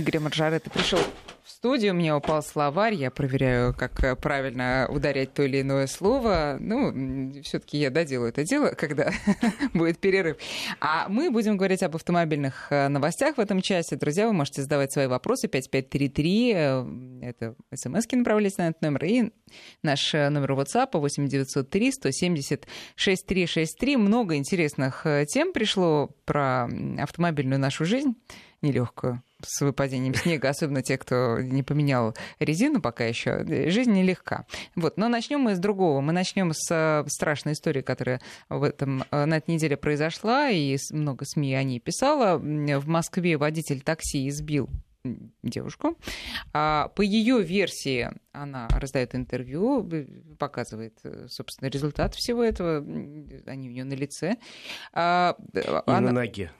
Игорь Маржарет пришел в студию, мне упал словарь, я проверяю, как э, правильно ударять то или иное слово. Ну, все-таки я доделаю это дело, когда будет перерыв. А мы будем говорить об автомобильных э, новостях в этом часе. Друзья, вы можете задавать свои вопросы 5533. Э, это смс-ки направляйте на этот номер. И наш номер WhatsApp 8903 170 6363. Много интересных тем пришло про автомобильную нашу жизнь нелегкую с выпадением снега, особенно те, кто не поменял резину пока еще, жизнь нелегка. Вот, но начнем мы с другого. Мы начнем с э, страшной истории, которая в этом, э, на этой неделе произошла, и много СМИ о ней писала. В Москве водитель такси избил девушку. А по ее версии она раздает интервью, показывает, э, собственно, результат всего этого. Они у нее на лице. А, и она... на ноге.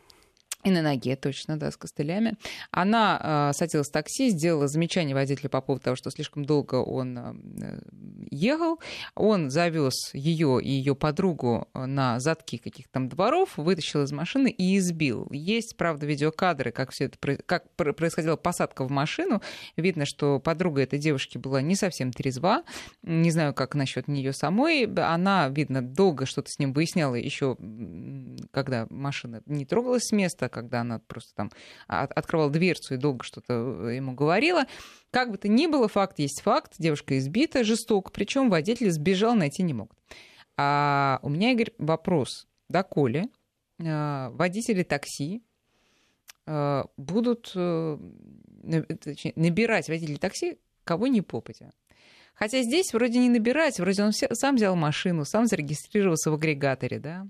И на ноге, точно, да, с костылями. Она э, садилась в такси, сделала замечание водителю по поводу того, что слишком долго он э, ехал. Он завез ее и ее подругу на задки каких-то там дворов, вытащил из машины и избил. Есть, правда, видеокадры, как все это, как происходила посадка в машину. Видно, что подруга этой девушки была не совсем трезва. Не знаю, как насчет нее самой. Она, видно, долго что-то с ним выясняла еще, когда машина не трогалась с места когда она просто там открывала дверцу и долго что-то э, ему говорила. Как бы то ни было, факт есть факт. Девушка избита жестоко, причем водитель сбежал, найти не могут. А у меня, Игорь, вопрос. Доколе э, водители такси э, будут набирать водителей такси кого ни попадя. Хотя здесь вроде не набирать, вроде он сам взял машину, сам зарегистрировался в агрегаторе, да?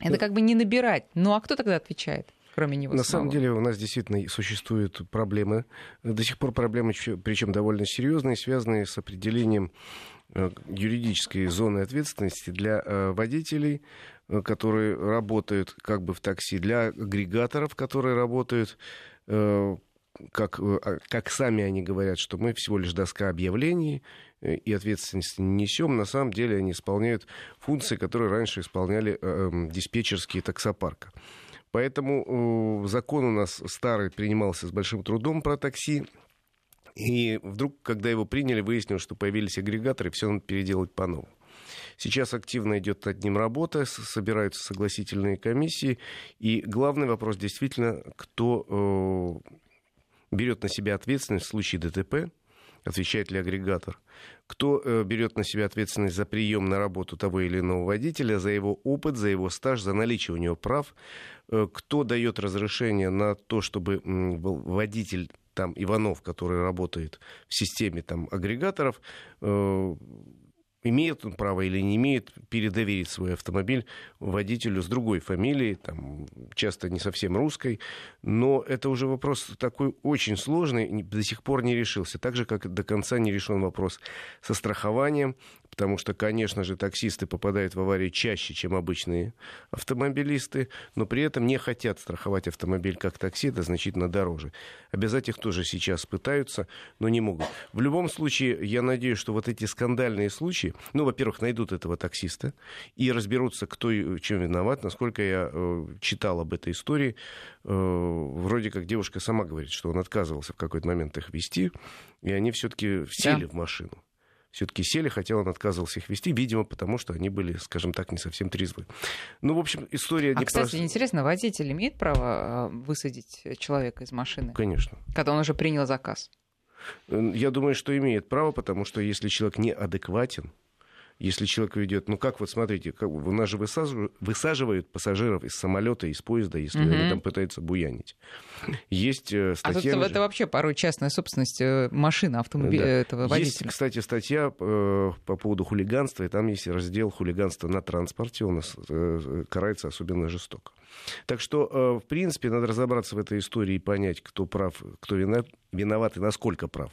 Это как бы не набирать. Ну а кто тогда отвечает? Кроме него На самого. самом деле у нас действительно существуют проблемы. До сих пор проблемы, причем довольно серьезные, связанные с определением э, юридической зоны ответственности для э, водителей, э, которые работают как бы в такси, для агрегаторов, которые работают как, а, как сами они говорят, что мы всего лишь доска объявлений и ответственности не несем, на самом деле они исполняют функции, которые раньше исполняли э, диспетчерские таксопарка. Поэтому э, закон у нас старый принимался с большим трудом про такси. И вдруг, когда его приняли, выяснилось, что появились агрегаторы, все надо переделать по-новому. Сейчас активно идет над ним работа, собираются согласительные комиссии. И главный вопрос действительно, кто э, берет на себя ответственность в случае ДТП, отвечает ли агрегатор, кто э, берет на себя ответственность за прием на работу того или иного водителя, за его опыт, за его стаж, за наличие у него прав, э, кто дает разрешение на то, чтобы водитель там Иванов, который работает в системе там агрегаторов, э, имеет он право или не имеет передоверить свой автомобиль водителю с другой фамилией, там, часто не совсем русской, но это уже вопрос такой очень сложный, до сих пор не решился. Так же, как до конца не решен вопрос со страхованием, потому что, конечно же, таксисты попадают в аварии чаще, чем обычные автомобилисты, но при этом не хотят страховать автомобиль как такси, это значительно дороже. Обязать их тоже сейчас пытаются, но не могут. В любом случае, я надеюсь, что вот эти скандальные случаи, ну, во-первых, найдут этого таксиста и разберутся, кто и чем виноват. Насколько я э, читал об этой истории, э, вроде как девушка сама говорит, что он отказывался в какой-то момент их вести, и они все-таки сели да. в машину все-таки сели, хотя он отказывался их вести, видимо, потому что они были, скажем так, не совсем трезвы. Ну, в общем, история... А, не кстати, интересно, водитель имеет право а, высадить человека из машины? Конечно. Когда он уже принял заказ? Я думаю, что имеет право, потому что если человек неадекватен, если человек ведет, ну как вот смотрите, как, у нас же высаживают, высаживают пассажиров из самолета, из поезда, если угу. они там пытаются буянить. Есть э, статья... А тут, это вообще порой частная собственность э, машины, автомобиля да. этого водителя. Есть, кстати, статья э, по поводу хулиганства, и там есть раздел хулиганства на транспорте, у нас э, карается особенно жестоко. Так что, э, в принципе, надо разобраться в этой истории и понять, кто прав, кто виноват и насколько прав.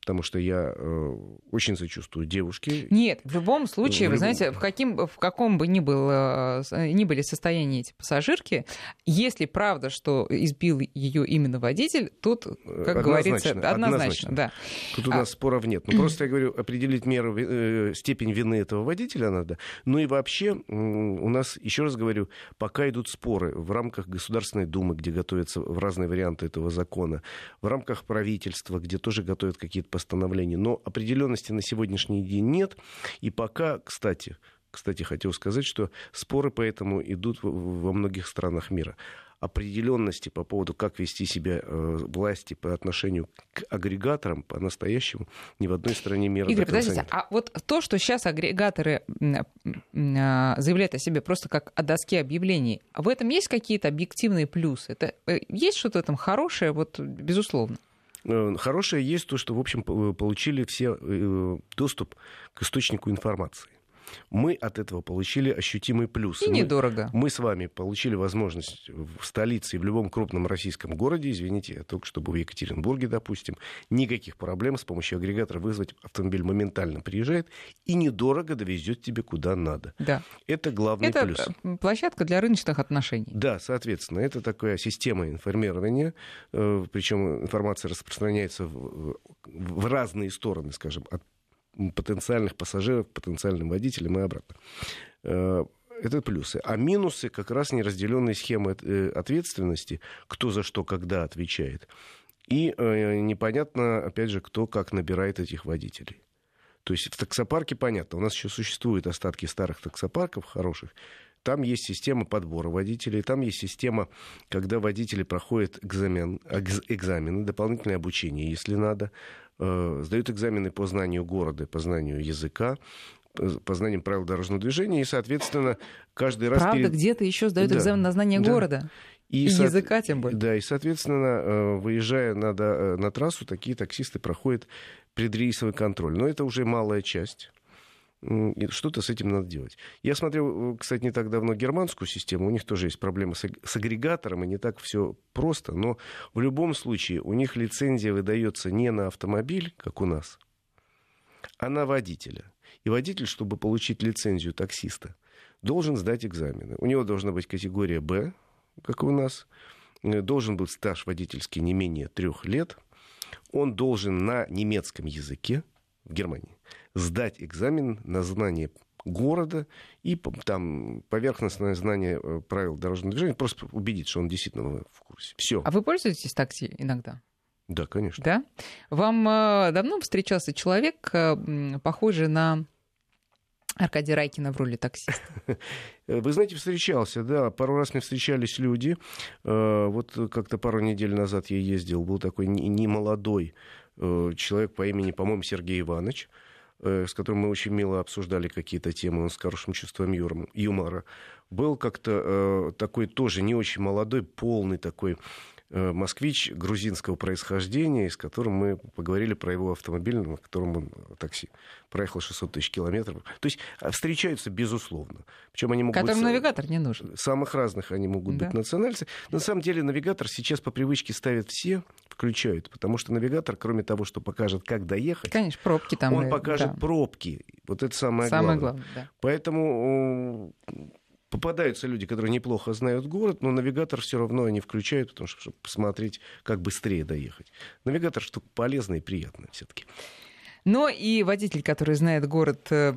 Потому что я э, очень сочувствую девушке. Нет, в любом случае, в вы любом... знаете, в, каким, в каком бы ни, было, ни были состоянии эти пассажирки, если правда, что избил ее именно водитель, тут, как однозначно, говорится, однозначно, однозначно. Да. Тут у нас а... споров нет. Ну, просто я говорю, определить меру, э, степень вины этого водителя надо. Ну и вообще, у нас, еще раз говорю, пока идут споры в рамках Государственной Думы, где готовятся разные варианты этого закона, в рамках правительства, где тоже готовят какие-то постановления, но определенности на сегодняшний день нет. И пока, кстати, кстати, хотел сказать, что споры поэтому идут во многих странах мира определенности по поводу, как вести себя э, власти по отношению к агрегаторам по-настоящему ни в одной стране мира. Игорь, подождите, а вот то, что сейчас агрегаторы а, заявляют о себе просто как о доске объявлений, в этом есть какие-то объективные плюсы? Это, э, есть что-то в этом хорошее, вот безусловно? Э, хорошее есть то, что, в общем, получили все доступ к источнику информации мы от этого получили ощутимый плюс. И недорого. Мы, мы с вами получили возможность в столице и в любом крупном российском городе, извините, я только чтобы в Екатеринбурге, допустим, никаких проблем с помощью агрегатора вызвать автомобиль моментально приезжает и недорого довезет тебе куда надо. Да. Это главный это плюс. Это площадка для рыночных отношений. Да, соответственно, это такая система информирования, э, причем информация распространяется в, в разные стороны, скажем, от потенциальных пассажиров, потенциальным водителям и обратно. Э, это плюсы. А минусы как раз неразделенные схемы э, ответственности, кто за что когда отвечает. И э, непонятно, опять же, кто как набирает этих водителей. То есть в таксопарке понятно, у нас еще существуют остатки старых таксопарков хороших. Там есть система подбора водителей, там есть система, когда водители проходят экзамен, экзамены, дополнительное обучение, если надо. Э, сдают экзамены по знанию города, по знанию языка, по знаниям правил дорожного движения, и, соответственно, каждый раз... Правда, перед... где-то еще сдают да. экзамен на знание да. города. И, и со... языка тем более. Да, и, соответственно, э, выезжая на, э, на трассу, такие таксисты проходят предрейсовый контроль. Но это уже малая часть что-то с этим надо делать. Я смотрел, кстати, не так давно германскую систему, у них тоже есть проблемы с, агрегатором, и не так все просто, но в любом случае у них лицензия выдается не на автомобиль, как у нас, а на водителя. И водитель, чтобы получить лицензию таксиста, должен сдать экзамены. У него должна быть категория «Б», как у нас, должен быть стаж водительский не менее трех лет, он должен на немецком языке в Германии сдать экзамен на знание города и там поверхностное знание э, правил дорожного движения, просто убедить, что он действительно в курсе. Все. А вы пользуетесь такси иногда? Да, конечно. Да? Вам э, давно встречался человек, э, похожий на Аркадия Райкина в роли таксиста? Вы знаете, встречался, да. Пару раз мне встречались люди. Вот как-то пару недель назад я ездил, был такой немолодой человек по имени, по-моему, Сергей Иванович. Э, с которым мы очень мило обсуждали какие-то темы, он с хорошим чувством юмора, был как-то э, такой тоже не очень молодой, полный такой Э, москвич грузинского происхождения, с которым мы поговорили про его автомобиль, на котором он э, такси проехал 600 тысяч километров. То есть а, встречаются безусловно. Причем они могут Которым быть... навигатор не нужен. Самых разных они могут да. быть национальности. На самом деле навигатор сейчас по привычке ставят все, включают, потому что навигатор, кроме того, что покажет, как доехать, Конечно, пробки там. Он покажет да. пробки. Вот это самое, самое главное. главное да. Поэтому попадаются люди, которые неплохо знают город, но навигатор все равно они включают, потому что, чтобы посмотреть, как быстрее доехать. Навигатор штука полезная и приятная все-таки. Но и водитель, который знает город, э,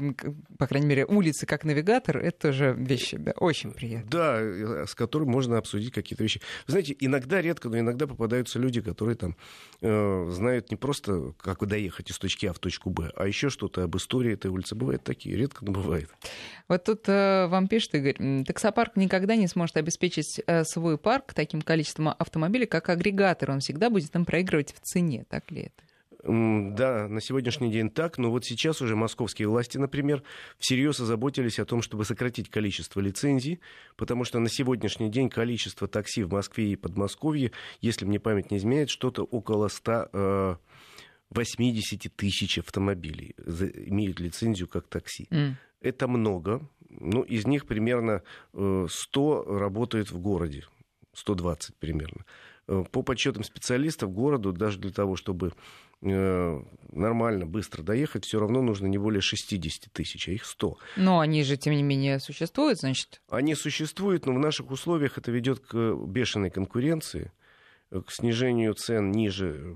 по крайней мере, улицы как навигатор, это тоже вещи да, очень приятные. Да, э, с которым можно обсудить какие-то вещи. Вы знаете, иногда, редко, но иногда попадаются люди, которые там э, знают не просто, как доехать из точки А в точку Б, а еще что-то об истории этой улицы. Бывает такие, редко, но бывает. Вот тут э, вам пишет Игорь, таксопарк никогда не сможет обеспечить э, свой парк таким количеством автомобилей, как агрегатор. Он всегда будет им проигрывать в цене. Так ли это? Да, на сегодняшний день так, но вот сейчас уже московские власти, например, всерьез озаботились о том, чтобы сократить количество лицензий, потому что на сегодняшний день количество такси в Москве и Подмосковье, если мне память не изменяет, что-то около 180 э, тысяч автомобилей имеют лицензию как такси. Mm. Это много. Ну, из них примерно 100 э, работают в городе, 120 примерно. Э, по подсчетам специалистов, городу даже для того, чтобы э, нормально, быстро доехать, все равно нужно не более 60 тысяч, а их 100. Но они же, тем не менее, существуют, значит? Они существуют, но в наших условиях это ведет к бешеной конкуренции, к снижению цен ниже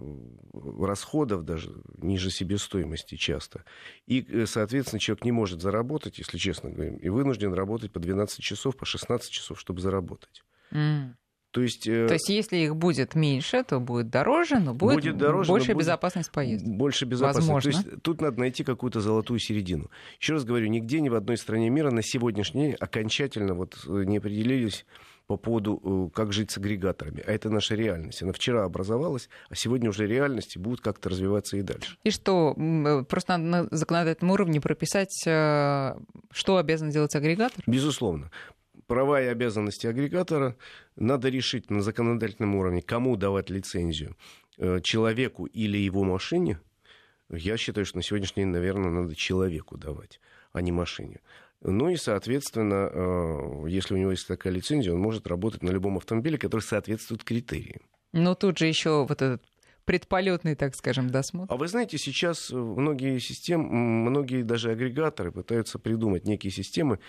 расходов, даже ниже себестоимости часто. И, соответственно, человек не может заработать, если честно говоря, и вынужден работать по 12 часов, по 16 часов, чтобы заработать. Mm. То есть, э... то есть, если их будет меньше, то будет дороже, но будет, будет дороже, больше но безопасность поездки. Больше безопасности. Возможно. То есть тут надо найти какую-то золотую середину. Еще раз говорю, нигде ни в одной стране мира на сегодняшний день окончательно вот э, не определились по поводу, э, как жить с агрегаторами. А это наша реальность. Она вчера образовалась, а сегодня уже реальность и будет как-то развиваться и дальше. И что, просто надо на законодательном уровне прописать, что обязан делать агрегатор? Безусловно права и обязанности агрегатора надо решить на законодательном уровне, кому давать лицензию, э, человеку или его машине. Я считаю, что на сегодняшний день, наверное, надо человеку давать, а не машине. Ну и, соответственно, э, если у него есть такая лицензия, он может работать на любом автомобиле, который соответствует критериям. Но тут же еще вот этот предполетный, так скажем, досмотр. А вы знаете, сейчас многие системы, многие даже агрегаторы пытаются придумать некие системы.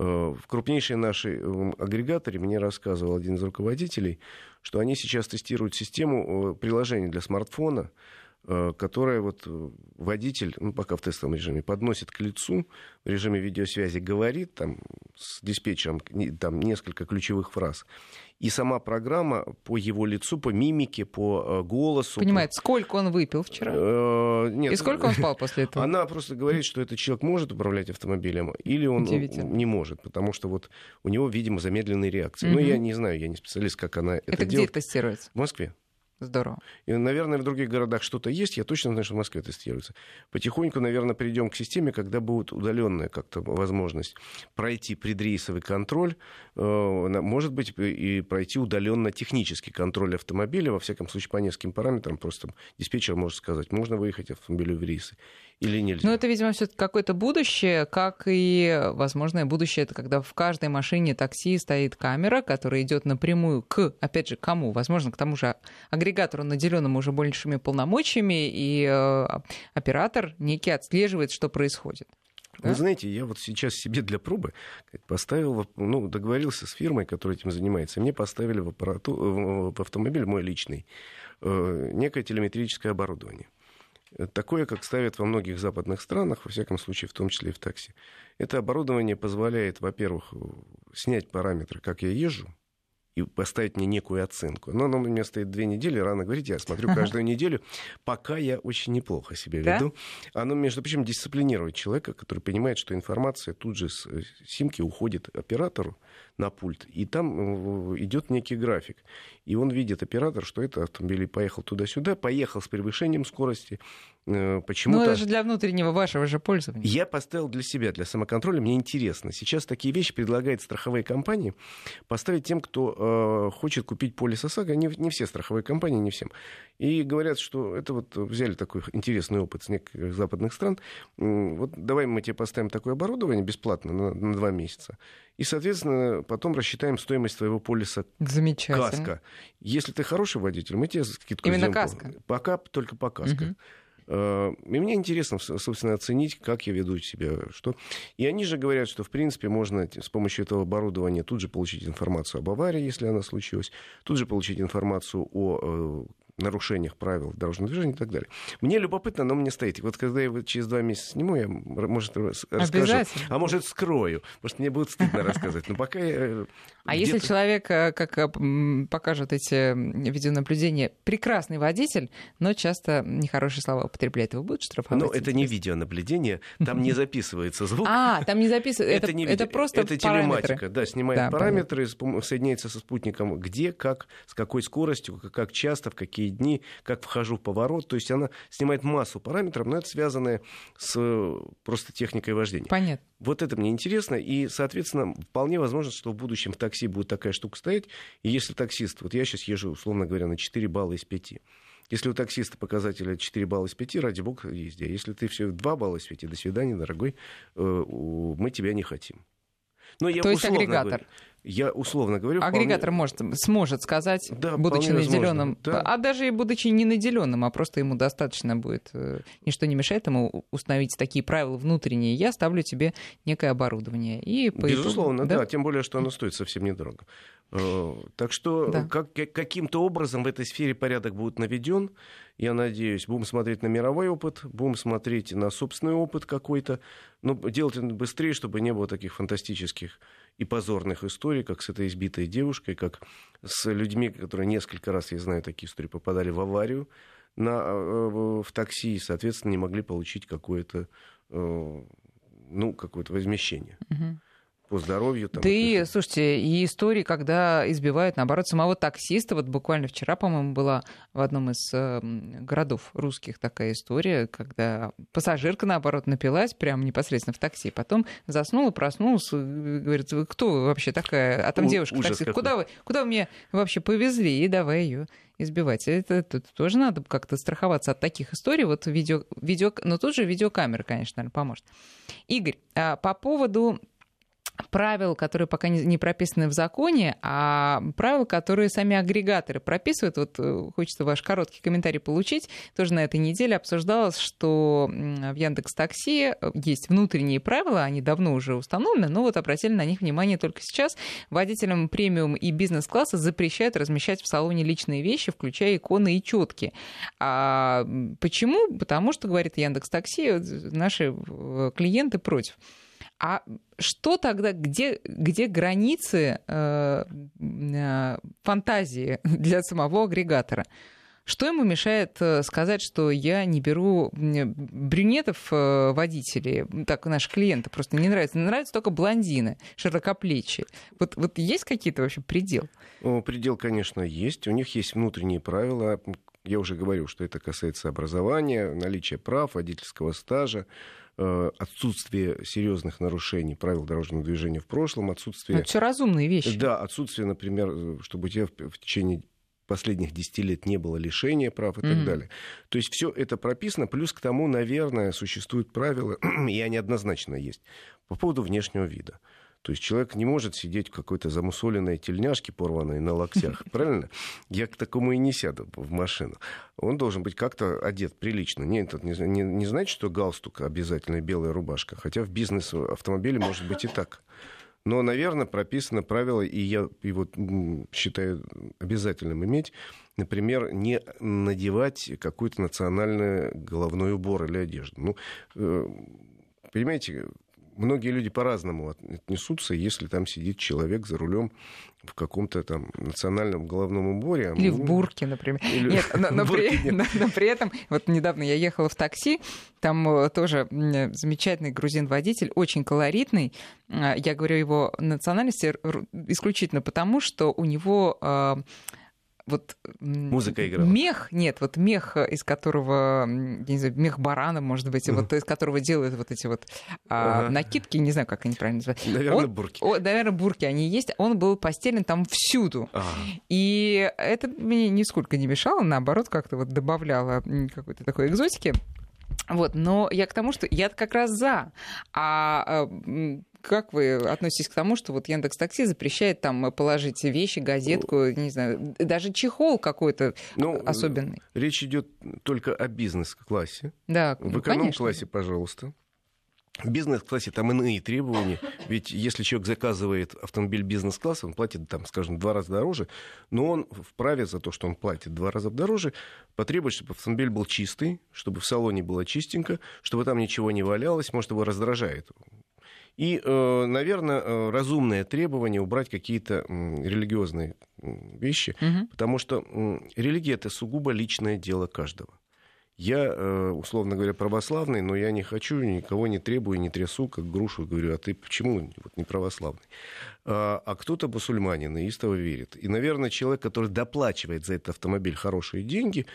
Э, в крупнейшей нашей агрегаторе мне рассказывал один из руководителей, что они сейчас тестируют систему э, приложений для смартфона, Э, которая вот э, водитель, ну, пока в тестовом режиме, подносит к лицу, в режиме видеосвязи говорит там, с диспетчером там, несколько ключевых фраз. И сама программа по его лицу, по мимике, по э, голосу... Понимает, по... сколько он выпил вчера? Э, нет. И сколько он спал после этого? Она просто говорит, что этот человек может управлять автомобилем, или он не может, потому что вот у него, видимо, замедленные реакции. Угу. Ну, я не знаю, я не специалист, как она это, это делает. где тестируется? В Москве. Здорово. И, наверное, в других городах что-то есть. Я точно знаю, что в Москве тестируется. Потихоньку, наверное, придем к системе, когда будет удаленная как-то возможность пройти предрейсовый контроль, э, может быть, и пройти удаленно технический контроль автомобиля, во всяком случае, по нескольким параметрам. Просто диспетчер может сказать, можно выехать автомобилю в рейсы или нельзя. Ну, это, видимо, все-таки какое-то будущее, как и возможное будущее, это когда в каждой машине такси стоит камера, которая идет напрямую к, опять же, кому? Возможно, к тому же агрегатору, наделенному уже большими полномочиями, и э, оператор некий отслеживает, что происходит. Да? Вы знаете, я вот сейчас себе для пробы поставил, ну, договорился с фирмой, которая этим занимается, мне поставили в, аппарату, в автомобиль мой личный э, некое телеметрическое оборудование. Такое, как ставят во многих западных странах, во всяком случае, в том числе и в такси. Это оборудование позволяет, во-первых, снять параметры, как я езжу, и поставить мне некую оценку. Но оно у меня стоит две недели, рано говорить, я смотрю каждую неделю, пока я очень неплохо себя веду. Оно, между прочим, дисциплинирует человека, который понимает, что информация тут же с симки уходит оператору на пульт, и там э, идет некий график. И он видит оператор, что это автомобиль поехал туда-сюда, поехал с превышением скорости, э, почему-то... Ну, это же для внутреннего вашего же пользования. Я поставил для себя, для самоконтроля, мне интересно. Сейчас такие вещи предлагают страховые компании поставить тем, кто э, хочет купить полис ОСАГО, не, не все страховые компании, не всем. И говорят, что это вот взяли такой интересный опыт с некоторых западных стран. Вот давай мы тебе поставим такое оборудование бесплатно на, на два месяца. И, соответственно, потом рассчитаем стоимость твоего полиса Замечательно. каска. Если ты хороший водитель, мы тебе скидку Именно сделаем. каска? Пока только по каска. Угу. И мне интересно, собственно, оценить, как я веду себя, что. И они же говорят, что, в принципе, можно с помощью этого оборудования тут же получить информацию об аварии, если она случилась, тут же получить информацию о э, нарушениях правил дорожного движения и так далее. Мне любопытно, но мне стоит. Вот когда я через два месяца сниму, я, может, расскажу. А может, скрою. Может, мне будет стыдно рассказать. Но пока я... Э, а если человек, э, как э, покажут эти видеонаблюдения, прекрасный водитель, но часто нехорошие слова употребляет, его будут штрафовать? Ну, это не видеонабление, там не записывается звук. А, там не записывается. Это, не это просто Это телематика, да, снимает параметры, соединяется со спутником, где, как, с какой скоростью, как часто, в какие дни, как вхожу в поворот. То есть она снимает массу параметров, но это связано с э, просто техникой вождения. Понятно. Вот это мне интересно, и, соответственно, вполне возможно, что в будущем в такси будет такая штука стоять, и если таксист, вот я сейчас езжу, условно говоря, на 4 балла из 5, если у таксиста показатель 4 балла из 5, ради бога, езди. А если ты все 2 балла из 5, до свидания, дорогой, э, мы тебя не хотим. Но я То есть агрегатор. Говорю, я условно говорю... Агрегатор вполне... может, сможет сказать, да, будучи наделенным, да. а даже и будучи не наделенным, а просто ему достаточно будет, э, ничто не мешает ему установить такие правила внутренние. Я ставлю тебе некое оборудование. И по Безусловно, итогу, да? да, тем более, что оно стоит совсем недорого. Э, так что да. как, каким-то образом в этой сфере порядок будет наведен. Я надеюсь, будем смотреть на мировой опыт, будем смотреть на собственный опыт какой-то. Но делать это быстрее, чтобы не было таких фантастических и позорных историй, как с этой избитой девушкой, как с людьми, которые несколько раз, я знаю такие истории, попадали в аварию на, э, в такси и, соответственно, не могли получить какое-то э, ну, какое-то возмещение. Угу по здоровью. Там, да и, слушайте, и истории, когда избивают, наоборот, самого таксиста. Вот буквально вчера, по-моему, была в одном из э, городов русских такая история, когда пассажирка, наоборот, напилась прямо непосредственно в такси. Потом заснула, проснулась, говорит, вы кто вы вообще такая? А там У- девушка такси, куда вы, куда вы меня вообще повезли? И давай ее избивать. Это, это тоже надо как-то страховаться от таких историй. Вот видео, видео, но тут же видеокамера, конечно, наверное, поможет. Игорь, а по поводу правил, которые пока не прописаны в законе, а правила, которые сами агрегаторы прописывают. Вот э, хочется ваш короткий комментарий получить. Тоже на этой неделе обсуждалось, что в Яндекс Такси э, есть внутренние правила, они давно уже установлены, но вот обратили на них внимание только сейчас. Водителям премиум и бизнес-класса запрещают размещать в салоне личные вещи, включая иконы и четки. А почему? Потому что, говорит Яндекс Такси, наши э, клиенты против. А что тогда, где, где границы э, э, фантазии для самого агрегатора? Что ему мешает э, сказать, что я не беру брюнетов э, водителей, так наши клиенты просто не нравятся, мне нравятся только блондины, широкоплечие. Вот, вот есть какие-то вообще предел? Ну, предел, конечно, есть. У них есть внутренние правила. Я уже говорил, что это касается образования, наличия прав, водительского стажа, отсутствие серьезных нарушений правил дорожного движения в прошлом, отсутствие... Это все разумные вещи. Да, отсутствие, например, э, чтобы у тебя в течение последних 10 лет не было лишения прав и mm-hmm. так далее. То есть все это прописано, плюс к тому, наверное, существуют правила, и они однозначно есть, по поводу внешнего вида. То есть человек не может сидеть в какой-то замусоленной тельняшке, порванной на локтях, правильно? Я к такому и не сяду в машину. Он должен быть как-то одет прилично. Нет, это не, не, не значит, что галстук обязательно белая рубашка. Хотя в бизнес-автомобиле может быть и так. Но, наверное, прописано правило, и я его считаю обязательным иметь, например, не надевать какой-то национальный головной убор или одежду. Ну, э, понимаете, многие люди по-разному отнесутся, если там сидит человек за рулем в каком-то там национальном головном уборе. А Или в бурке, например. Или... Нет, но, но, при, нет. Но, но при этом, вот недавно я ехала в такси, там э, тоже замечательный грузин-водитель, очень колоритный. А, я говорю его национальности исключительно потому, что у него вот музыка играла. Мех, нет, вот мех, из которого, не знаю, мех барана, может быть, вот из которого делают вот эти вот а, ага. накидки, не знаю, как они правильно называются. Наверное, он, бурки. О, наверное, бурки они есть. Он был постелен там всюду. Ага. И это мне нисколько не мешало, наоборот, как-то вот добавляло какой-то такой экзотики. Вот, но я к тому, что я как раз за. А, а как вы относитесь к тому, что вот Яндекс Такси запрещает там положить вещи, газетку, не знаю, даже чехол какой-то ну, особенный? Речь идет только о бизнес-классе. Да, В эконом-классе, пожалуйста. Бизнес-классе там иные требования. Ведь если человек заказывает автомобиль бизнес-класса, он платит, там, скажем, два раза дороже, но он вправе за то, что он платит два раза дороже, потребовать, чтобы автомобиль был чистый, чтобы в салоне было чистенько, чтобы там ничего не валялось, может, его раздражает. И, э, наверное, э, разумное требование убрать какие-то религиозные вещи, угу. потому что религия это сугубо личное дело каждого. Я, э, условно говоря, православный, но я не хочу, никого не требую, не трясу, как грушу, говорю, а ты почему вот, не православный? А, а кто-то мусульманин и истово верит. И, наверное, человек, который доплачивает за этот автомобиль хорошие деньги,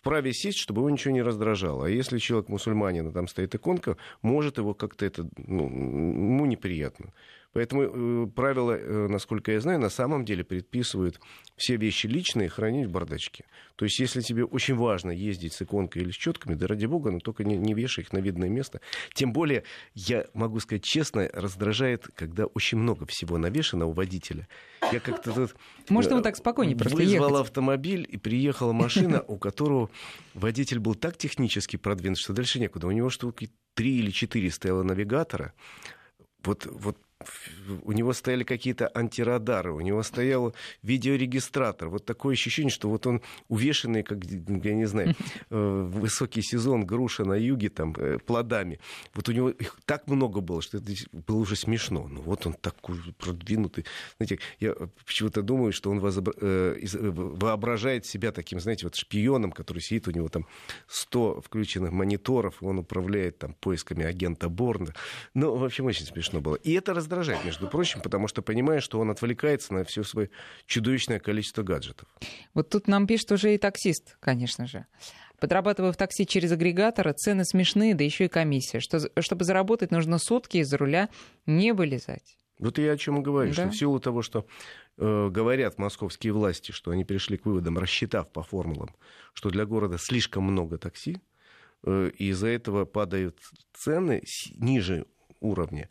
вправе сесть, чтобы его ничего не раздражало. А если человек мусульманин, а там стоит иконка, может его как-то это, ну, ему неприятно. Поэтому э, правила, э, насколько я знаю, на самом деле предписывают все вещи личные хранить в бардачке. То есть, если тебе очень важно ездить с иконкой или с четками, да ради бога, но только не, не вешай их на видное место. Тем более, я могу сказать честно, раздражает, когда очень много всего навешено у водителя. Я как-то тут... Может, ему так спокойнее просто Вызвал ехать. автомобиль, и приехала машина, у которого водитель был так технически продвинут, что дальше некуда. У него штуки три или четыре стояло навигатора. Вот, вот у него стояли какие-то антирадары, у него стоял видеорегистратор. Вот такое ощущение, что вот он увешанный, как, я не знаю, э, высокий сезон груша на юге там э, плодами. Вот у него их так много было, что это было уже смешно. Ну вот он такой продвинутый. Знаете, я почему-то думаю, что он э, воображает себя таким, знаете, вот шпионом, который сидит, у него там 100 включенных мониторов, он управляет там поисками агента Борна. Ну, в общем, очень смешно было. И это раздражает, между прочим, потому что понимаешь, что он отвлекается на все свое чудовищное количество гаджетов. Вот тут нам пишет уже и таксист, конечно же. Подрабатывая в такси через агрегатора, цены смешные, да еще и комиссия. Что, чтобы заработать, нужно сутки из-за руля не вылезать. Вот я о чем и говорю, да? что в силу того, что э, говорят московские власти, что они пришли к выводам, рассчитав по формулам, что для города слишком много такси, э, и из-за этого падают цены ниже уровня,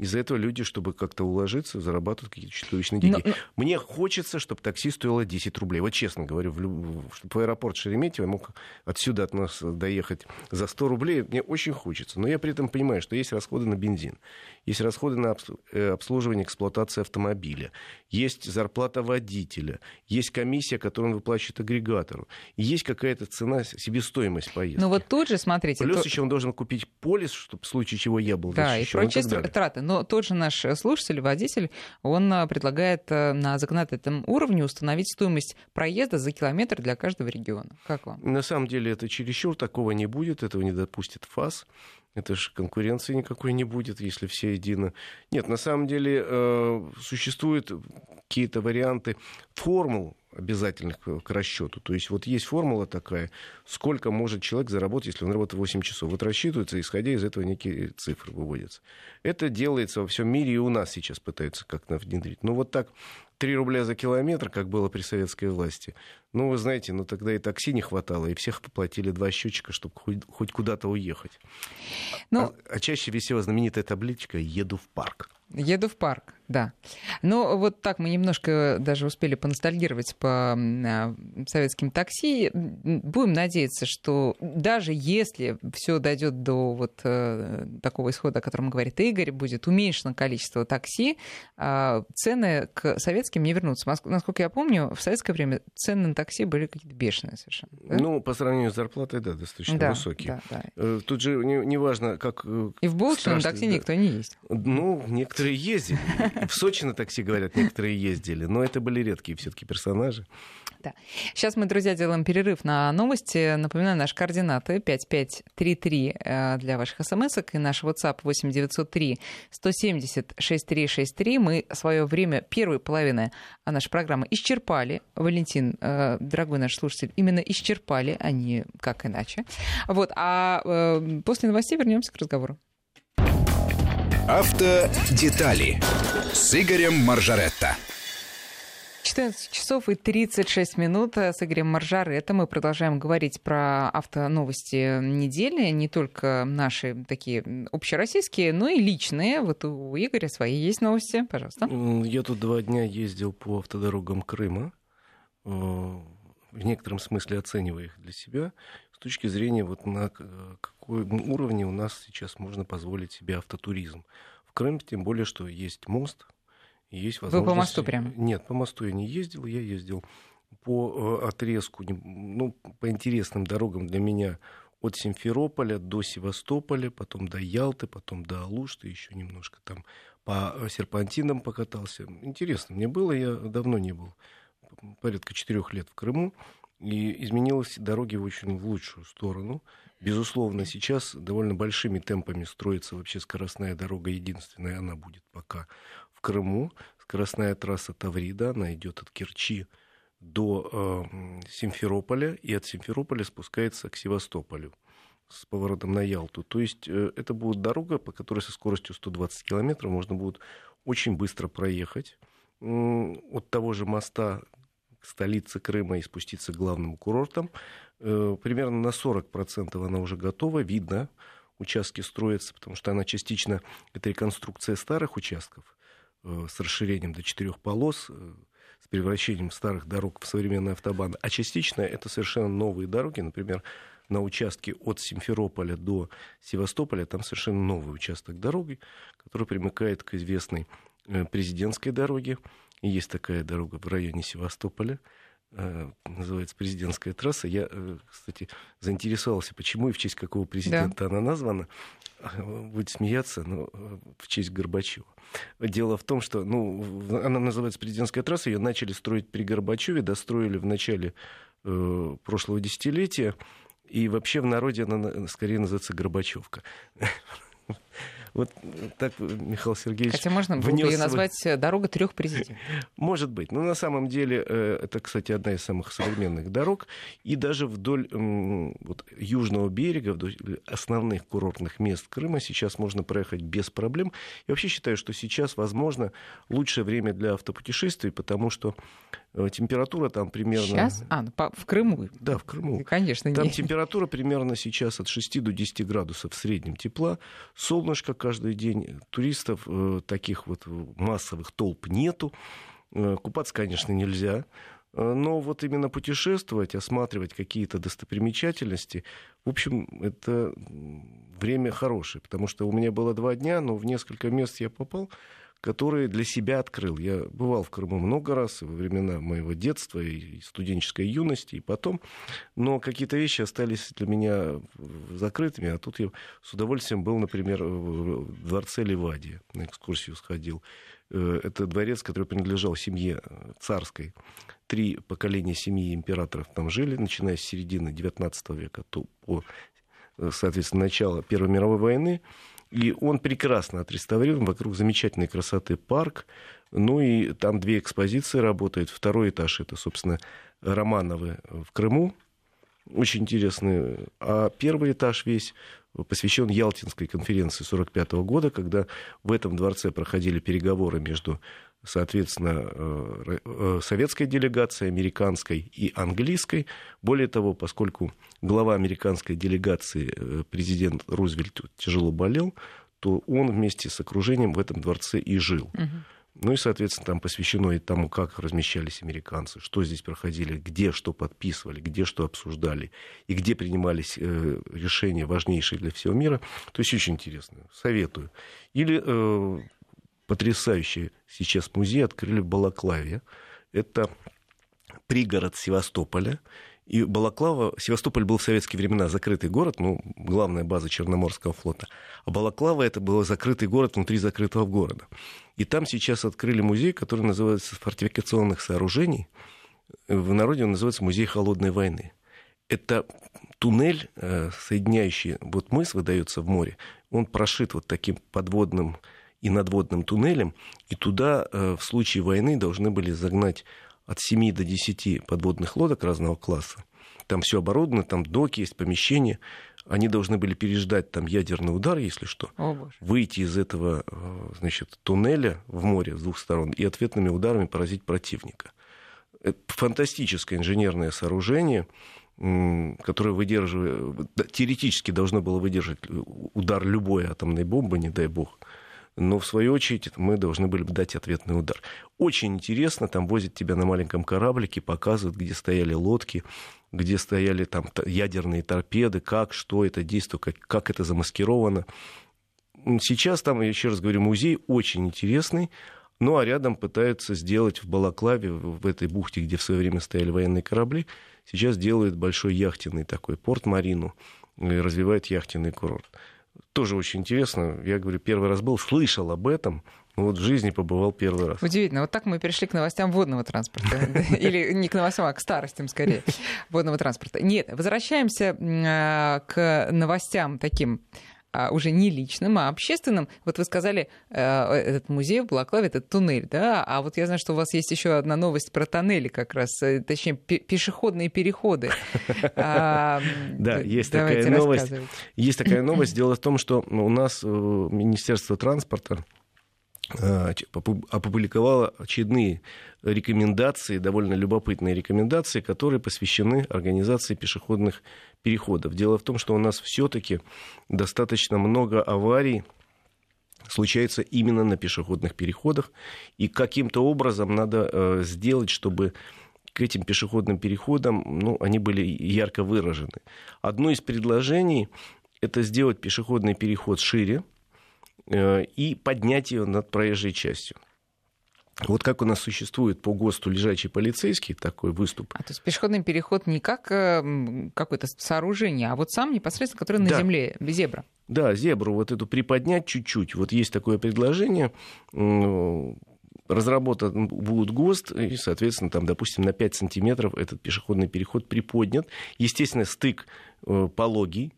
из-за этого люди, чтобы как-то уложиться, зарабатывают какие-то чудовищные деньги. Но. Мне хочется, чтобы такси стоило 10 рублей. Вот честно говорю, в, люб... чтобы в аэропорт Шереметьево мог отсюда от нас доехать за 100 рублей. Мне очень хочется. Но я при этом понимаю, что есть расходы на бензин, есть расходы на э, обслуживание, эксплуатацию автомобиля, есть зарплата водителя, есть комиссия, которую он выплачивает агрегатору, и есть какая-то цена, себестоимость поездки. Ну вот тут же, смотрите... Плюс то... еще он должен купить полис, чтобы в случае чего я был да, защищен. Да, и прочие траты. Но тот же наш слушатель, водитель, он а, предлагает а, на законодательном уровне установить стоимость проезда за километр для каждого региона. Как вам? На самом деле это чересчур, такого не будет, этого не допустит ФАС. Это же конкуренции никакой не будет, если все едино. Нет, на самом деле э, существуют какие-то варианты формул обязательных к расчету. То есть вот есть формула такая, сколько может человек заработать, если он работает 8 часов. Вот рассчитывается, исходя из этого некие цифры выводятся. Это делается во всем мире, и у нас сейчас пытаются как-то внедрить. Но вот так 3 рубля за километр, как было при советской власти. Ну, вы знаете, ну тогда и такси не хватало, и всех поплатили два счетчика, чтобы хоть, хоть куда-то уехать. Ну, а, а чаще висела знаменитая табличка «Еду в парк». Еду в парк, да. Ну, вот так мы немножко даже успели поностальгировать по а, советским такси. Будем надеяться, что даже если все дойдет до вот э, такого исхода, о котором говорит Игорь, будет уменьшено количество такси, э, цены к советским не вернутся. Насколько я помню, в советское время цены на такси были какие-то бешеные совершенно. Да? Ну, по сравнению с зарплатой, да, достаточно да, высокие. Да, да. Э, тут же неважно, не, как... Э, И в будущем на такси да. никто не ездит. Ну, некоторые некоторые ездили. В Сочи на такси, говорят, некоторые ездили. Но это были редкие все-таки персонажи. Да. Сейчас мы, друзья, делаем перерыв на новости. Напоминаю, наши координаты 5533 э, для ваших смс и наш WhatsApp 8903 170 6363. Мы свое время первой половины нашей программы исчерпали. Валентин, э, дорогой наш слушатель, именно исчерпали, а не как иначе. Вот. А э, после новостей вернемся к разговору. Автодетали с Игорем Маржаретто. 14 часов и 36 минут с Игорем Маржаретто. Мы продолжаем говорить про автоновости недели, не только наши такие общероссийские, но и личные. Вот у Игоря свои есть новости, пожалуйста. Я тут два дня ездил по автодорогам Крыма, э, в некотором смысле оценивая их для себя точки зрения вот на каком уровне у нас сейчас можно позволить себе автотуризм. В Крым, тем более, что есть мост, есть возможность... Вы по мосту прямо? Нет, по мосту я не ездил, я ездил по э, отрезку, ну, по интересным дорогам для меня от Симферополя до Севастополя, потом до Ялты, потом до Алушты, еще немножко там по э, серпантинам покатался. Интересно мне было, я давно не был, порядка четырех лет в Крыму. И изменилась дороги очень в лучшую сторону. Безусловно, сейчас довольно большими темпами строится вообще скоростная дорога. Единственная она будет пока в Крыму. Скоростная трасса Таврида, она идет от Керчи до э, Симферополя, и от Симферополя спускается к Севастополю. с поворотом на Ялту. То есть э, это будет дорога, по которой со скоростью 120 километров можно будет очень быстро проехать от того же моста к столице Крыма и спуститься к главным курортам. Э, примерно на 40% она уже готова, видно, участки строятся, потому что она частично, это реконструкция старых участков э, с расширением до четырех полос, с превращением старых дорог в современные автобаны, а частично это совершенно новые дороги, например, на участке от Симферополя до Севастополя, там совершенно новый участок дороги, который примыкает к известной э, президентской дороге. Есть такая дорога в районе Севастополя, э, называется президентская трасса. Я, э, кстати, заинтересовался, почему и в честь какого президента да. она названа. Будет смеяться, но в честь Горбачева. Дело в том, что ну, она называется президентская трасса, ее начали строить при Горбачеве, достроили в начале э, прошлого десятилетия. И вообще в народе она скорее называется Горбачевка. Вот так, Михаил Сергеевич... Хотя можно было бы ее назвать свой... «Дорога трех президентов». Может быть. Но на самом деле э, это, кстати, одна из самых современных дорог. И даже вдоль вот, южного берега, вдоль основных курортных мест Крыма сейчас можно проехать без проблем. Я вообще считаю, что сейчас, возможно, лучшее время для автопутешествий, потому что э, температура там примерно... Сейчас? А, ну, в Крыму? Да, в Крыму. Конечно. Там не... температура примерно сейчас от 6 до 10 градусов в среднем тепла. Солнышко каждый день. Туристов э, таких вот массовых толп нету. Э, купаться, конечно, нельзя. Э, но вот именно путешествовать, осматривать какие-то достопримечательности, в общем, это время хорошее, потому что у меня было два дня, но в несколько мест я попал, которые для себя открыл. Я бывал в Крыму много раз, во времена моего детства и студенческой юности, и потом, но какие-то вещи остались для меня закрытыми, а тут я с удовольствием был, например, в дворце Ливадия, на экскурсию сходил. Э, это дворец, который принадлежал семье царской. Три поколения семьи императоров там жили, начиная с середины XIX века то по, соответственно, начало Первой мировой войны. И он прекрасно отреставрирован, вокруг замечательной красоты парк. Ну и там две экспозиции работают. Второй этаж это, собственно, Романовы в Крыму. Очень интересный. А первый этаж весь посвящен Ялтинской конференции 1945 года, когда в этом дворце проходили переговоры между соответственно, э, э, советской делегацией, американской и английской. Более того, поскольку глава американской делегации, э, президент Рузвельт, тяжело болел, то он вместе с окружением в этом дворце и жил. Угу. Ну и, соответственно, там посвящено и тому, как размещались американцы, что здесь проходили, где что подписывали, где что обсуждали, и где принимались э, решения важнейшие для всего мира. То есть очень интересно. Советую. Или э, потрясающий сейчас музей открыли в Балаклаве. Это пригород Севастополя. И Балаклава, Севастополь был в советские времена закрытый город, ну, главная база Черноморского флота. А Балаклава это был закрытый город внутри закрытого города. И там сейчас открыли музей, который называется «Фортификационных сооружений». В народе он называется «Музей холодной войны». Это туннель, э, соединяющий вот мыс, выдается в море. Он прошит вот таким подводным и надводным туннелем, и туда э, в случае войны должны были загнать от 7 до 10 подводных лодок разного класса. Там все оборудовано, там доки есть, помещения. Они должны были переждать там ядерный удар, если что, О, выйти из этого э, значит, туннеля в море с двух сторон и ответными ударами поразить противника. Это фантастическое инженерное сооружение, которое выдерживает, теоретически должно было выдержать удар любой атомной бомбы, не дай бог но в свою очередь мы должны были бы дать ответный удар. Очень интересно, там возят тебя на маленьком кораблике, показывают, где стояли лодки, где стояли там ядерные торпеды, как, что это действует, как, как это замаскировано. Сейчас там, я еще раз говорю, музей очень интересный, ну а рядом пытаются сделать в Балаклаве, в этой бухте, где в свое время стояли военные корабли, сейчас делают большой яхтенный такой порт-марину, развивают яхтенный курорт тоже очень интересно. Я говорю, первый раз был, слышал об этом, но вот в жизни побывал первый раз. Удивительно. Вот так мы перешли к новостям водного транспорта. Или не к новостям, а к старостям скорее водного транспорта. Нет, возвращаемся а, к новостям таким а, уже не личным, а общественным. Вот вы сказали, э, этот музей в Балаклаве, этот туннель, да, а вот я знаю, что у вас есть еще одна новость про тоннели как раз, э, точнее, пешеходные переходы. А, да, есть такая новость. Есть такая новость. Дело в том, что у нас э, Министерство транспорта опубликовало очередные рекомендации, довольно любопытные рекомендации, которые посвящены организации пешеходных переходов. Дело в том, что у нас все-таки достаточно много аварий случается именно на пешеходных переходах, и каким-то образом надо э, сделать, чтобы к этим пешеходным переходам ну, они были ярко выражены. Одно из предложений – это сделать пешеходный переход шире и поднять ее над проезжей частью. Вот как у нас существует по ГОСТу лежачий полицейский такой выступ. А то есть пешеходный переход не как э, какое-то сооружение, а вот сам непосредственно, который на да. земле, зебра. Да, зебру вот эту приподнять чуть-чуть. Вот есть такое предложение, разработан будет ГОСТ, и, соответственно, там, допустим, на 5 сантиметров этот пешеходный переход приподнят. Естественно, стык э, пологий,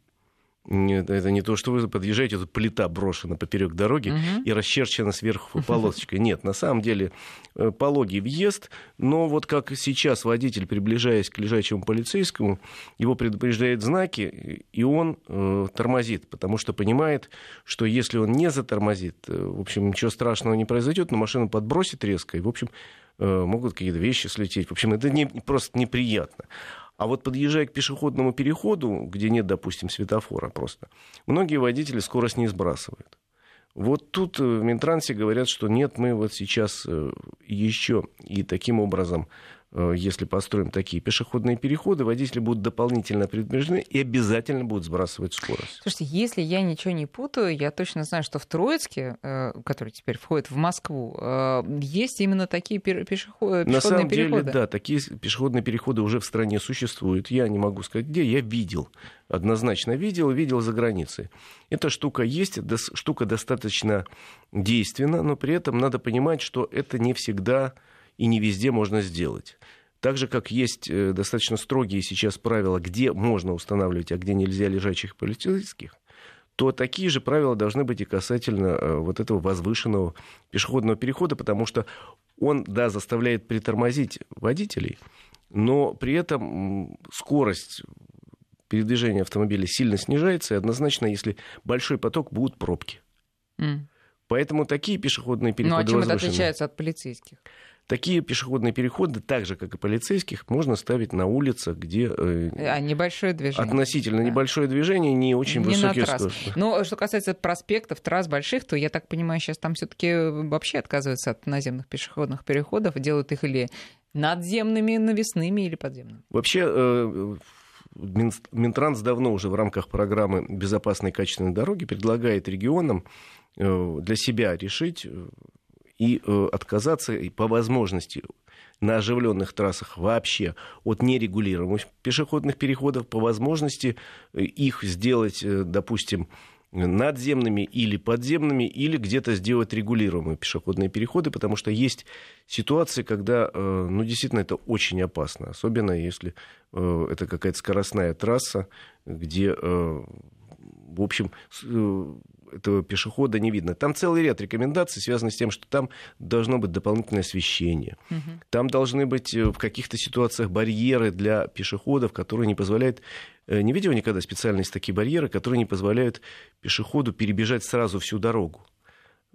это не то, что вы подъезжаете, тут плита брошена поперек дороги угу. и расчерчена сверху полосочкой. Нет, на самом деле э, пологий въезд, но вот как сейчас водитель, приближаясь к лежачему полицейскому, его предупреждает знаки, и он э, тормозит, потому что понимает, что если он не затормозит, э, в общем, ничего страшного не произойдет, но машину подбросит резко, и, в общем, э, могут какие-то вещи слететь. В общем, это не, просто неприятно. А вот подъезжая к пешеходному переходу, где нет, допустим, светофора просто, многие водители скорость не сбрасывают. Вот тут э, в Минтрансе говорят, что нет, мы вот сейчас э, еще и таким образом если построим такие пешеходные переходы, водители будут дополнительно предупреждены и обязательно будут сбрасывать скорость. Слушайте, если я ничего не путаю, я точно знаю, что в Троицке, э, который теперь входит в Москву, э, есть именно такие пешеходные На самом переходы. деле, да, такие пешеходные переходы уже в стране существуют. Я не могу сказать, где, я видел, однозначно видел, видел за границей. Эта штука есть, штука достаточно действенна, но при этом надо понимать, что это не всегда и не везде можно сделать. Так же, как есть э, достаточно строгие сейчас правила, где можно устанавливать, а где нельзя лежачих полицейских, то такие же правила должны быть и касательно э, вот этого возвышенного пешеходного перехода, потому что он, да, заставляет притормозить водителей, но при этом скорость передвижения автомобиля сильно снижается, и однозначно, если большой поток, будут пробки. Mm. Поэтому такие пешеходные переходы... Ну а чем это отличается от полицейских? Такие пешеходные переходы, так же, как и полицейских, можно ставить на улицах, где... Э, а небольшое движение. Относительно да. небольшое движение, не очень не высокие скорости. Но что касается проспектов, трасс больших, то, я так понимаю, сейчас там все таки вообще отказываются от наземных пешеходных переходов, делают их или надземными, навесными или подземными. Вообще, э, Минтранс давно уже в рамках программы «Безопасные качественные дороги» предлагает регионам э, для себя решить и э, отказаться и по возможности на оживленных трассах вообще от нерегулируемых пешеходных переходов, по возможности э, их сделать, э, допустим, надземными или подземными, или где-то сделать регулируемые пешеходные переходы, потому что есть ситуации, когда, ну, действительно, это очень опасно, особенно если это какая-то скоростная трасса, где, в общем, этого пешехода не видно. Там целый ряд рекомендаций, связанных с тем, что там должно быть дополнительное освещение. Угу. Там должны быть э, в каких-то ситуациях барьеры для пешеходов, которые не позволяют... Э, не видел никогда специально есть такие барьеры, которые не позволяют пешеходу перебежать сразу всю дорогу.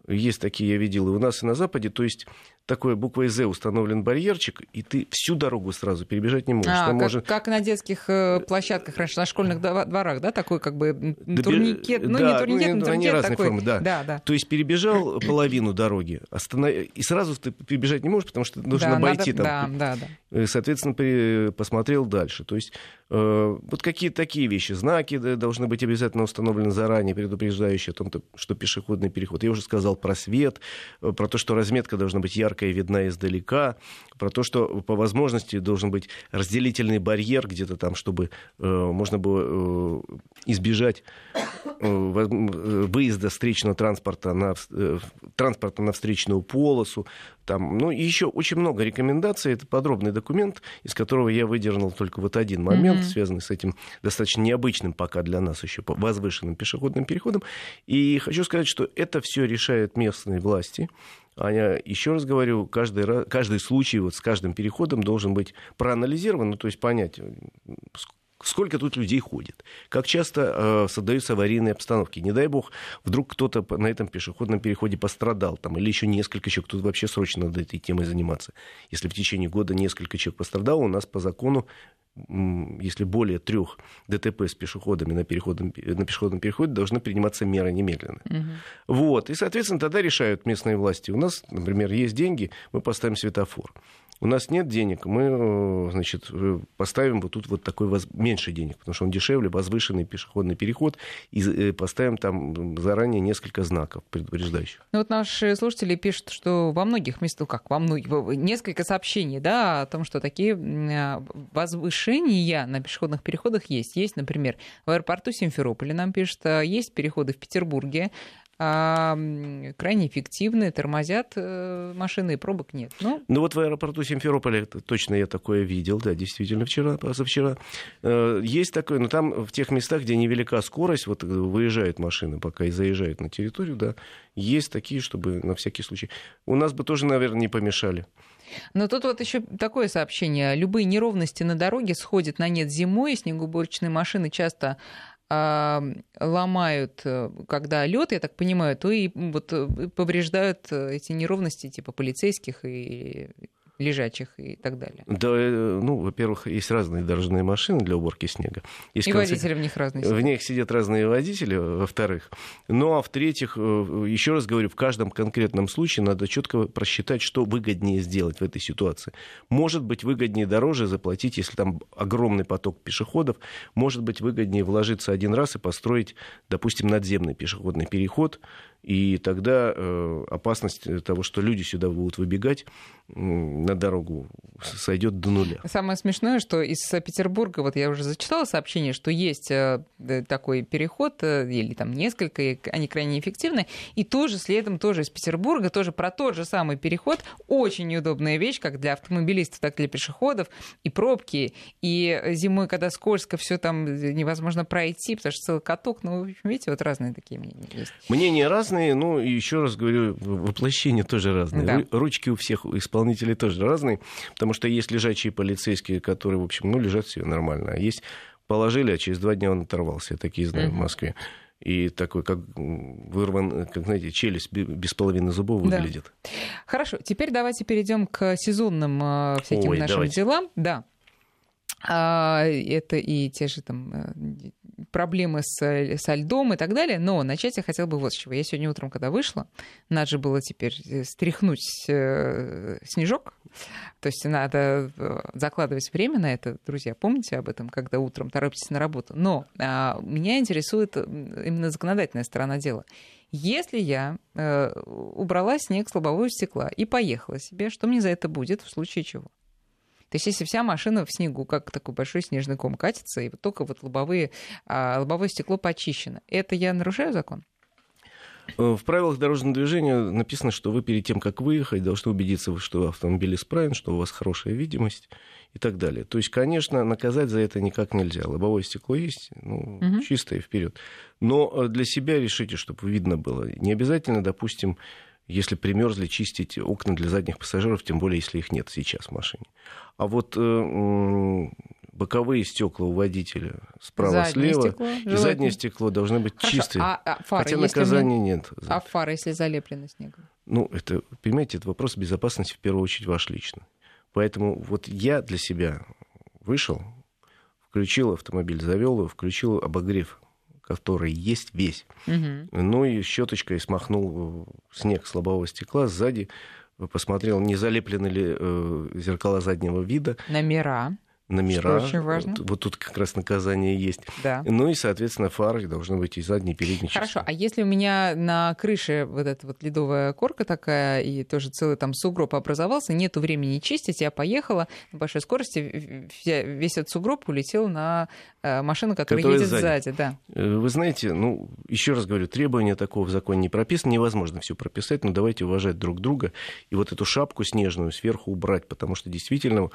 Есть такие, я видел и у нас, и на Западе. То есть такой буквой «З» установлен барьерчик, и ты всю дорогу сразу перебежать не можешь. А, как, может... как на детских э, площадках раньше, на школьных дворах, да, такой как бы турникет, да, ну не турникет, ну, но они разные такой. формы, да. да, да. То есть перебежал половину дороги, останов... и сразу ты перебежать не можешь, потому что нужно да, обойти надо... там. Да, да, да. Соответственно, при... посмотрел дальше. То есть э, вот какие-то такие вещи. Знаки должны быть обязательно установлены заранее, предупреждающие о том, что пешеходный переход. Я уже сказал про свет, э, про то, что разметка должна быть яркая видна издалека про то, что по возможности должен быть разделительный барьер где-то там, чтобы э, можно было э, избежать выезда встречного транспорта на, транспорта на встречную полосу. Там, ну, и еще очень много рекомендаций. Это подробный документ, из которого я выдернул только вот один момент, mm-hmm. связанный с этим достаточно необычным пока для нас еще возвышенным пешеходным переходом. И хочу сказать, что это все решают местные власти. Аня, еще раз говорю, каждый, каждый случай вот с каждым переходом должен быть проанализирован, ну, то есть понять, сколько тут людей ходит, как часто э, создаются аварийные обстановки. Не дай бог, вдруг кто-то на этом пешеходном переходе пострадал, там, или еще несколько человек, тут вообще срочно надо этой темой заниматься. Если в течение года несколько человек пострадало, у нас по закону если более трех ДТП с пешеходами на, переходном, на пешеходном переходе, должны приниматься меры немедленно. Угу. Вот. И, соответственно, тогда решают местные власти. У нас, например, есть деньги, мы поставим светофор. У нас нет денег, мы, э, значит, э, поставим вот тут вот такой воз... меньше денег, потому что он дешевле, возвышенный пешеходный переход, и э, поставим там заранее несколько знаков предупреждающих. Ну вот наши слушатели пишут, что во многих местах, как во многих, несколько сообщений, да, о том, что такие возвышения на пешеходных переходах есть. Есть, например, в аэропорту Симферополя нам пишут, а, есть переходы в Петербурге, крайне эффективны, тормозят э, машины, и пробок нет. Ну, ну вот в аэропорту Симферополя точно я такое видел, да, действительно, вчера, позавчера. Э, есть такое, но там в тех местах, где невелика скорость, вот э, выезжают машины пока и заезжают на территорию, да, есть такие, чтобы на всякий случай. У нас бы тоже, наверное, не помешали. Но тут вот еще такое сообщение. Любые неровности на дороге сходят на нет зимой, снегоуборочные машины часто ломают, э, когда лед, я так понимаю, то и вот э, повреждают э, эти неровности типа полицейских и лежачих и так далее. Да, э, ну, во-первых, есть разные дорожные машины для уборки снега. Есть и конце... водители в них разные. В них сидят разные водители, во-вторых. Ну, а в-третьих, э, еще раз говорю, в каждом конкретном случае надо четко просчитать, что выгоднее сделать в этой ситуации. Может быть, выгоднее дороже заплатить, если там огромный поток пешеходов, может быть, выгоднее вложиться один раз и построить, допустим, надземный пешеходный переход, и тогда э, опасность того, что люди сюда будут выбегать на дорогу, сойдет до нуля. Самое смешное, что из Петербурга, вот я уже зачитала сообщение, что есть э, такой переход, э, или там несколько, и они крайне эффективны, и тоже следом, тоже из Петербурга, тоже про тот же самый переход, очень неудобная вещь, как для автомобилистов, так и для пешеходов, и пробки, и зимой, когда скользко, все там невозможно пройти, потому что целый каток, ну, видите, вот разные такие мнения есть. Мнения разные, разные, ну, и еще раз говорю, воплощения тоже разные. Да. Ручки у всех исполнителей тоже разные, потому что есть лежачие полицейские, которые, в общем, ну, лежат себе нормально, а есть положили, а через два дня он оторвался. Я такие знаю uh-huh. в Москве. И такой, как вырван, как, знаете, челюсть без половины зубов выглядит. Да. Хорошо, теперь давайте перейдем к сезонным э, всяким Ой, нашим давайте. делам. Да. А, это и те же там э, проблемы с, со льдом и так далее. Но начать я хотела бы вот с чего. Я сегодня утром, когда вышла, надо же было теперь э, стряхнуть э, снежок. То есть надо закладывать время на это. Друзья, помните об этом, когда утром торопитесь на работу. Но а, меня интересует именно законодательная сторона дела. Если я э, убрала снег с лобового стекла и поехала себе, что мне за это будет в случае чего? То есть если вся машина в снегу, как такой большой снежный ком катится, и вот только вот лобовые, а, лобовое стекло почищено, это я нарушаю закон? Э, в правилах дорожного движения написано, что вы перед тем, как выехать, должны убедиться, что автомобиль исправен, что у вас хорошая видимость и так далее. То есть, конечно, наказать за это никак нельзя. Лобовое стекло есть, ну, угу. чистое вперед. Но э, для себя решите, чтобы видно было. Не обязательно, допустим, если примерзли, чистить окна для задних пассажиров, тем более, если их нет сейчас в машине. А вот э, боковые стекла у водителя справа, заднее слева стекло, и заднее стекло должны быть Хорошо. чистые. А, а фары, хотя наказания мне... нет. А фары, если залеплены снегом? Ну, это, понимаете, это вопрос безопасности в первую очередь ваш лично. Поэтому вот я для себя вышел, включил автомобиль, завел его, включил обогрев который есть весь. Угу. Ну и щеточкой смахнул э, снег с лобового стекла сзади, посмотрел, не залеплены ли э, зеркала заднего вида. Номера. Номера. Что очень важно. Вот, вот тут как раз наказание есть. Да. Ну и, соответственно, фары должны быть и задние, и передние Хорошо, части. а если у меня на крыше вот эта вот ледовая корка такая, и тоже целый там сугроб образовался, нету времени чистить, я поехала на большой скорости, весь этот сугроб улетел на э, машину, которая, Которая едет сзади. сзади. да. Э, Вы знаете, ну, еще раз говорю, требования такого в законе не прописаны, невозможно все прописать, но давайте уважать друг друга и вот эту шапку снежную сверху убрать, потому что действительно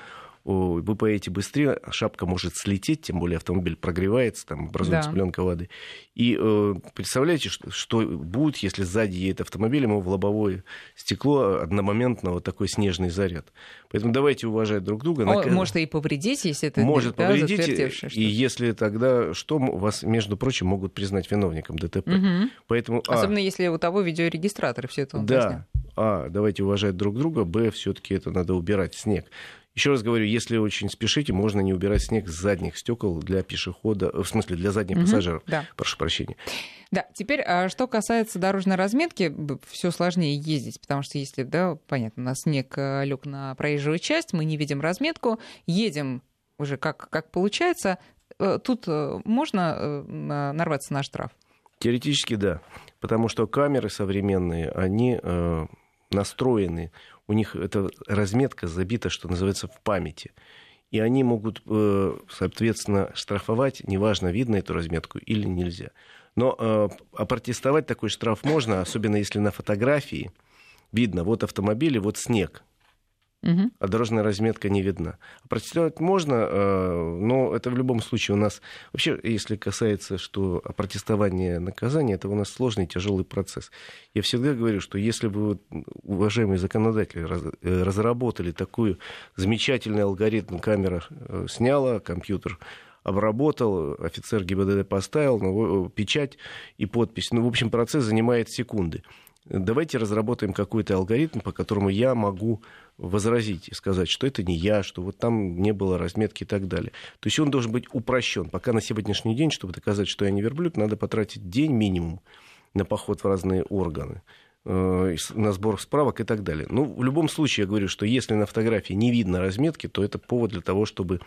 вы поедете быстрее, шапка может слететь, тем более автомобиль прогревается, там образуется Да. пленка воды. И э, представляете, что, что будет, если сзади едет автомобиль, ему в лобовое стекло одномоментно вот такой снежный заряд. Поэтому давайте уважать друг друга. О, Нак- Может и повредить, если это может да, повредить, и если тогда что вас, между прочим, могут признать виновником ДТП. Мгм. Поэтому а, Особенно если у того видеорегистратор все это да, заснял. а, давайте уважать друг друга, б, все-таки это надо убирать снег. Еще раз говорю, если очень спешите, можно не убирать снег с задних стекол для пешехода, э, в смысле для задних Мгм, пассажиров. Да. Прошу прощения. Да, теперь, а, что касается дорожной разметки, все сложнее ездить, потому что если, да, понятно, у нас снег лег на проезжую часть, мы не видим разметку, едем уже как, как получается, э, тут э, можно э, на- нарваться на штраф. Теоретически да, потому что камеры современные, они э, настроены, у них эта разметка забита, что называется, в памяти. И они могут, э, соответственно, штрафовать, неважно, видно эту разметку или нельзя. Но э, опротестовать такой штраф можно, особенно если на фотографии видно, вот автомобиль и вот снег, Мгм. а дорожная разметка не видна. Опротестовать можно, э, но это в любом случае у нас... Вообще, если касается, что опротестование наказания, это у нас сложный, тяжелый процесс. Я всегда говорю, что если бы, уважаемые законодатели, э, разработали такой замечательный алгоритм, камера э, сняла, компьютер обработал, офицер ГИБДД поставил, ну, печать и подпись. Ну, в общем, процесс занимает секунды. Давайте разработаем какой-то алгоритм, по которому я могу возразить и сказать, что это не я, что вот там не было разметки и так далее. То есть он должен быть упрощен. Пока на сегодняшний день, чтобы доказать, что я не верблюд, надо потратить день минимум на поход в разные органы э, на сбор справок и так далее. Ну, в любом случае, я говорю, что если на фотографии не видно разметки, то это повод для того, чтобы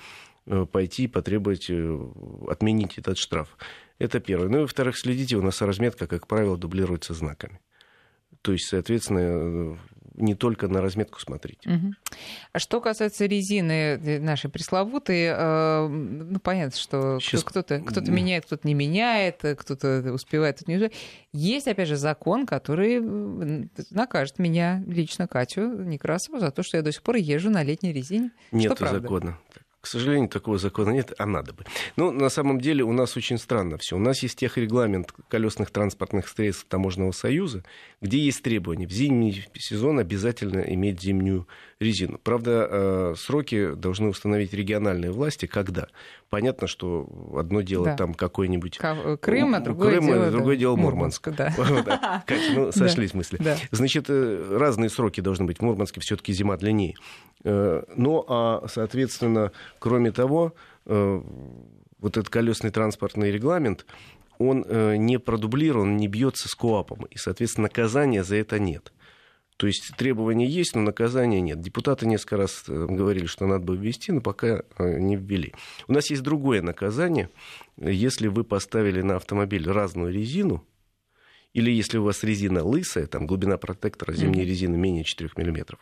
э, пойти и потребовать э, отменить этот штраф. Это первое. Ну и во-вторых, следите, у нас разметка, как правило, дублируется знаками. То есть, соответственно, э, не только на разметку смотрите. Мгм. А что касается резины э, нашей пресловутой, э, ну, понятно, что кто- кто-то, кто-то меняет, кто-то не меняет, э, кто-то успевает, кто-то не успевает. Есть, опять же, закон, который накажет меня, лично Катю Некрасову, за то, что я до сих пор езжу на летней резине. Нет правда. закона. К сожалению, такого закона нет, а надо бы. Ну, на самом деле, у нас очень странно все. У нас есть техрегламент колесных транспортных средств Таможенного союза, где есть требования в зимний сезон обязательно иметь зимнюю резину. Правда, э, сроки должны установить региональные власти. Когда? Понятно, что одно дело Да. там какой-нибудь... Ка- Крым, а другое Крым, а дело, другое да, дело Мурманск. Вот, да. Катя, ну, сошлись мысли. Да. Значит, э, разные сроки должны быть. В Мурманске все-таки зима длиннее. Э, Ну, а, соответственно, кроме того, э, вот этот колесный транспортный регламент, он э, не продублирован, не бьется с КОАПом. И, соответственно, наказания за это нет. То есть требования есть, но наказания нет. Депутаты несколько раз э, говорили, что надо бы ввести, но пока не ввели. У нас есть другое наказание. Если вы поставили на автомобиль разную резину, или если у вас резина лысая, там глубина протектора зимней резины менее 4 мм,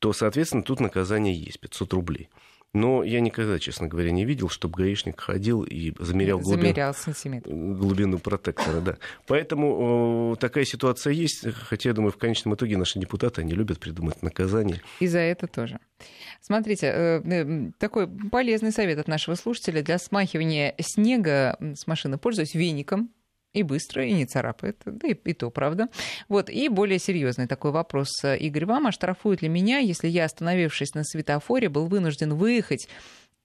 то, соответственно, тут наказание есть 500 рублей. Но я никогда, честно говоря, не видел, чтобы гаишник ходил и замерял глубину, Замерял сантиметр. глубину протектора. Да. Поэтому э, такая ситуация есть. Хотя, я думаю, в конечном итоге наши депутаты, они любят придумать наказание. И за это тоже. Смотрите, э, э, такой полезный совет от нашего слушателя. Для смахивания снега с машины пользуюсь веником. И быстро, и не царапает. Да и, и то, правда. Вот. И более серьезный такой вопрос. Игорь, вам оштрафуют ли меня, если я, остановившись на светофоре, был вынужден выехать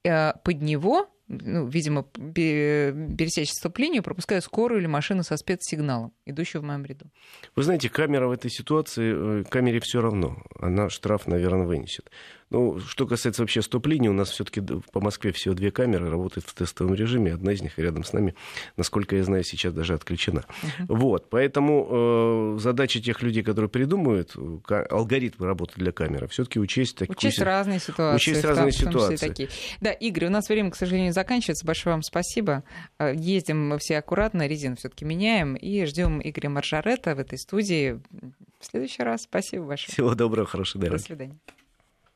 э, под него, ну, видимо, пе- пересечь сцепление, пропуская скорую или машину со спецсигналом, идущую в моем ряду? Вы знаете, камера в этой ситуации, э, камере все равно. Она штраф, наверное, вынесет. Ну, что касается вообще стоп-линии, у нас все-таки по Москве всего две камеры работают в тестовом режиме. Одна из них рядом с нами, насколько я знаю, сейчас даже отключена. Uh-huh. Вот, поэтому э, задача тех людей, которые придумывают алгоритмы работы для камеры, все-таки учесть такие... Учесть разные ситуации. Учесть разные ситуации. Такие. Да, Игорь, у нас время, к сожалению, заканчивается. Большое вам спасибо. Э, ездим мы все аккуратно, резину все-таки меняем и ждем Игоря Маржарета в этой студии в следующий раз. Спасибо большое. Всего доброго, хорошей дороги. До свидания.